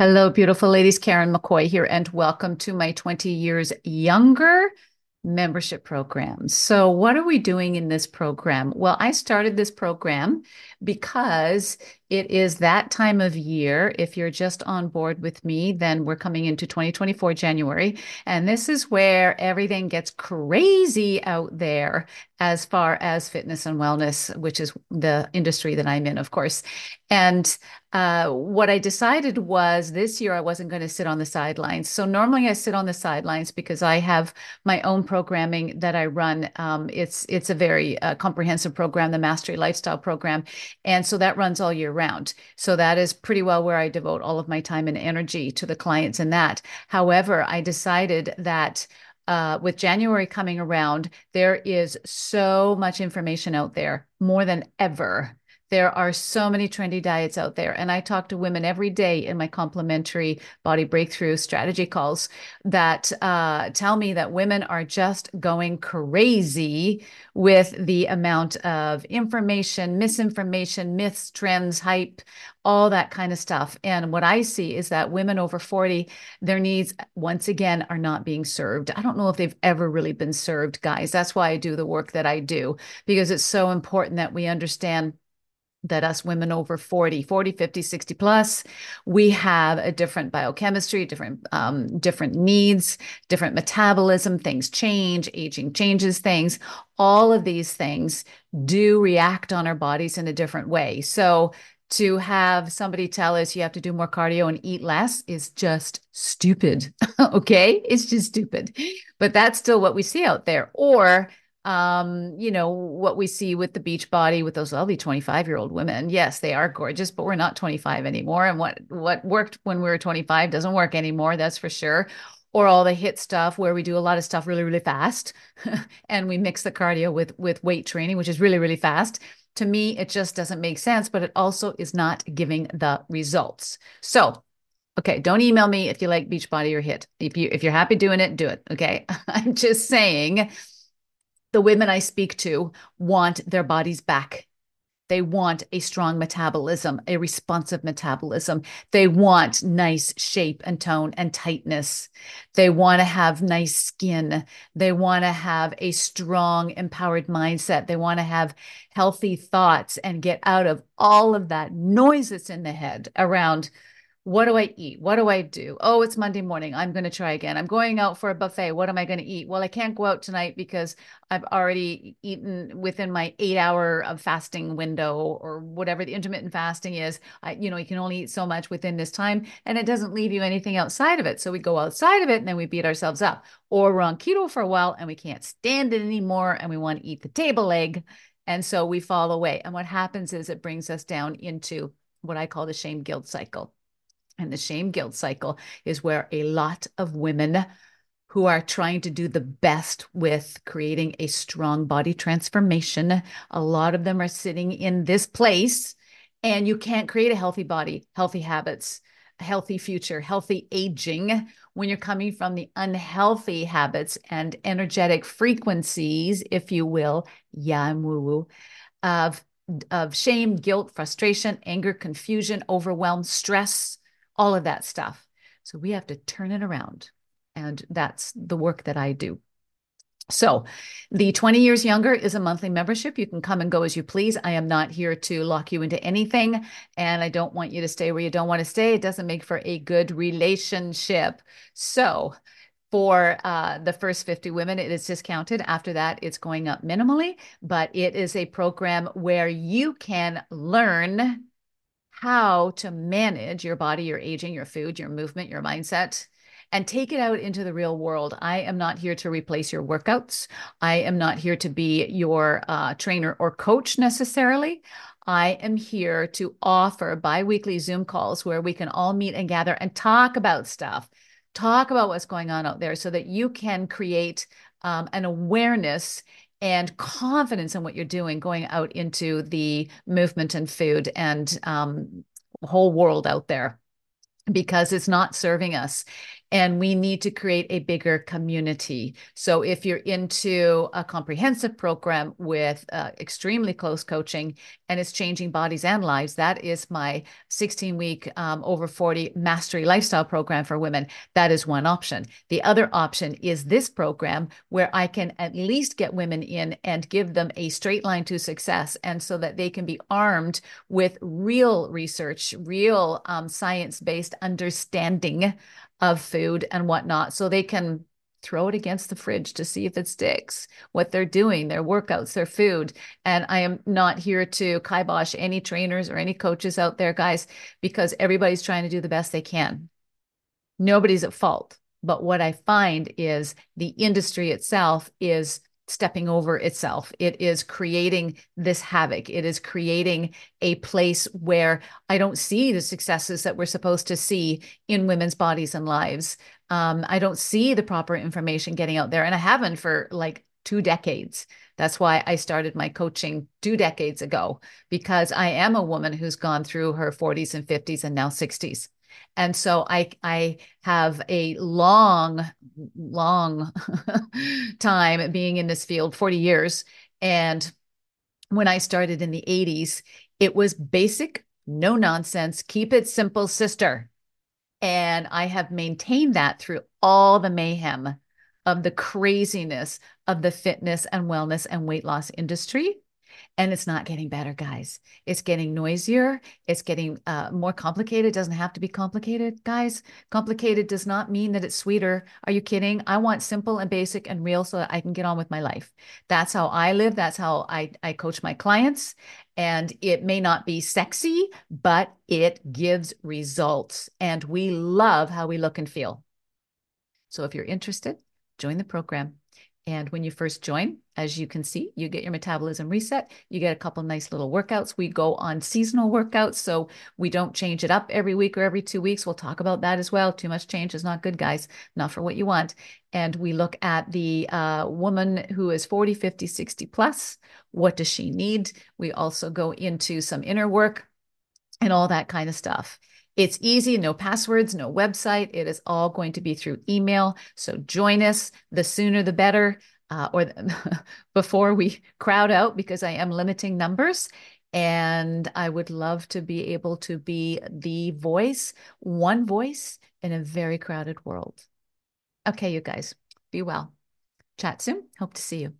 Hello, beautiful ladies. Karen McCoy here, and welcome to my 20 years younger membership program. So, what are we doing in this program? Well, I started this program because it is that time of year. If you're just on board with me, then we're coming into 2024 January. And this is where everything gets crazy out there as far as fitness and wellness, which is the industry that I'm in, of course. And uh, what I decided was this year I wasn't going to sit on the sidelines. So normally I sit on the sidelines because I have my own programming that I run. Um, it's it's a very uh, comprehensive program, the Mastery Lifestyle Program, and so that runs all year round. So that is pretty well where I devote all of my time and energy to the clients in that. However, I decided that uh, with January coming around, there is so much information out there, more than ever. There are so many trendy diets out there. And I talk to women every day in my complimentary body breakthrough strategy calls that uh, tell me that women are just going crazy with the amount of information, misinformation, myths, trends, hype, all that kind of stuff. And what I see is that women over 40, their needs, once again, are not being served. I don't know if they've ever really been served, guys. That's why I do the work that I do, because it's so important that we understand that us women over 40 40 50 60 plus we have a different biochemistry different um, different needs different metabolism things change aging changes things. All of these things do react on our bodies in a different way. So to have somebody tell us you have to do more cardio and eat less is just stupid okay? It's just stupid. But that's still what we see out there. Or um, you know, what we see with the Beachbody with those lovely 25 year old women. Yes, they are gorgeous, but we're not 25 anymore. And what, what worked when we were 25 doesn't work anymore. That's for sure. Or all the HIIT stuff where we do a lot of stuff really, really fast and we mix the cardio with, with weight training, which is really, really fast. To me, it just doesn't make sense, but it also is not giving the results. So Okay, don't email me if you like Beachbody or HIIT. If you if you're happy doing it, do it. Okay. I'm just saying the women I speak to want their bodies back. They want a strong metabolism, a responsive metabolism. They want nice shape and tone and tightness. They want to have nice skin. They want to have a strong, empowered mindset. They want to have healthy thoughts and get out of all of that noise that's in the head around what do I eat? What do I do? Oh, it's Monday morning. I'm going to try again. I'm going out for a buffet. What am I going to eat? Well, I can't go out tonight because I've already eaten within my eight hour of fasting window or whatever the intermittent fasting is. I, you know, you can only eat so much within this time and it doesn't leave you anything outside of it. So we go outside of it and then we beat ourselves up. Or we're on keto for a while and we can't stand it anymore and we want to eat the table leg. And so we fall away. And what happens is it brings us down into what I call the shame guilt cycle and the shame guilt cycle is where a lot of women who are trying to do the best with creating a strong body transformation, a lot of them are sitting in this place, and you can't create a healthy body, healthy habits, healthy future, healthy aging when you're coming from the unhealthy habits and energetic frequencies, if you will, yeah, I'm woo woo, of, of shame, guilt, frustration, anger, confusion, overwhelm, stress all of that stuff. So we have to turn it around. And that's the work that I do. So, the 20 years younger is a monthly membership. You can come and go as you please. I am not here to lock you into anything, and I don't want you to stay where you don't want to stay. It doesn't make for a good relationship. So, for uh, the first 50 women, it is discounted. After that, it's going up minimally, but it is a program where you can learn how to manage your body, your aging, your food, your movement, your mindset, and take it out into the real world. I am not here to replace your workouts. I am not here to be your uh, trainer or coach necessarily. I am here to offer bi weekly Zoom calls where we can all meet and gather and talk about stuff, talk about what's going on out there so that you can create um, an awareness and confidence in what you're doing going out into the movement and food and um, whole world out there because it's not serving us and we need to create a bigger community. So if you're into a comprehensive program with uh, extremely close coaching and it's changing bodies and lives. That is my 16 week um, over 40 mastery lifestyle program for women. That is one option. The other option is this program where I can at least get women in and give them a straight line to success. And so that they can be armed with real research, real um, science based understanding of food and whatnot. So they can throw it against the fridge to see if it sticks, what they're doing, their workouts, their food. And I am not here to kibosh any trainers or any coaches out there, guys, because everybody's trying to do the best they can. Nobody's at fault. But what I find is the industry itself is stepping over itself. It is creating this havoc. It is creating a place where I don't see the successes that we're supposed to see in women's bodies and lives. Um, I don't see the proper information getting out there, and I haven't for like two decades. That's why I started my coaching two decades ago, because I am a woman who's gone through her 40s and 50s and now 60s. And so I I have a long, long time being in this field, 40 years. And when I started in the 80s, it was basic, no nonsense, keep it simple, sister. And I have maintained that through all the mayhem of the craziness of the fitness and wellness and weight loss industry. And it's not getting better, guys. It's getting noisier. It's getting uh, more complicated. It doesn't have to be complicated, guys. Complicated does not mean that it's sweeter. Are you kidding? I want simple and basic and real so that I can get on with my life. That's how I live. That's how I, I coach my clients. And it may not be sexy, but it gives results. And we love how we look and feel. So if you're interested, join the program. And when you first join, as you can see, you get your metabolism reset. You get a couple nice little workouts. We go on seasonal workouts, so we don't change it up every week or every two weeks. We'll talk about that as well. Too much change is not good, guys, not for what you want. And we look at the uh, woman who is 40, 50, 60 plus. What does she need? We also go into some inner work and all that kind of stuff. It's easy, no passwords, no website. It is all going to be through email. So join us. The sooner the better, uh, or the, before we crowd out, because I am limiting numbers. And I would love to be able to be the voice, one voice in a very crowded world. Okay, you guys, be well. Chat soon. Hope to see you.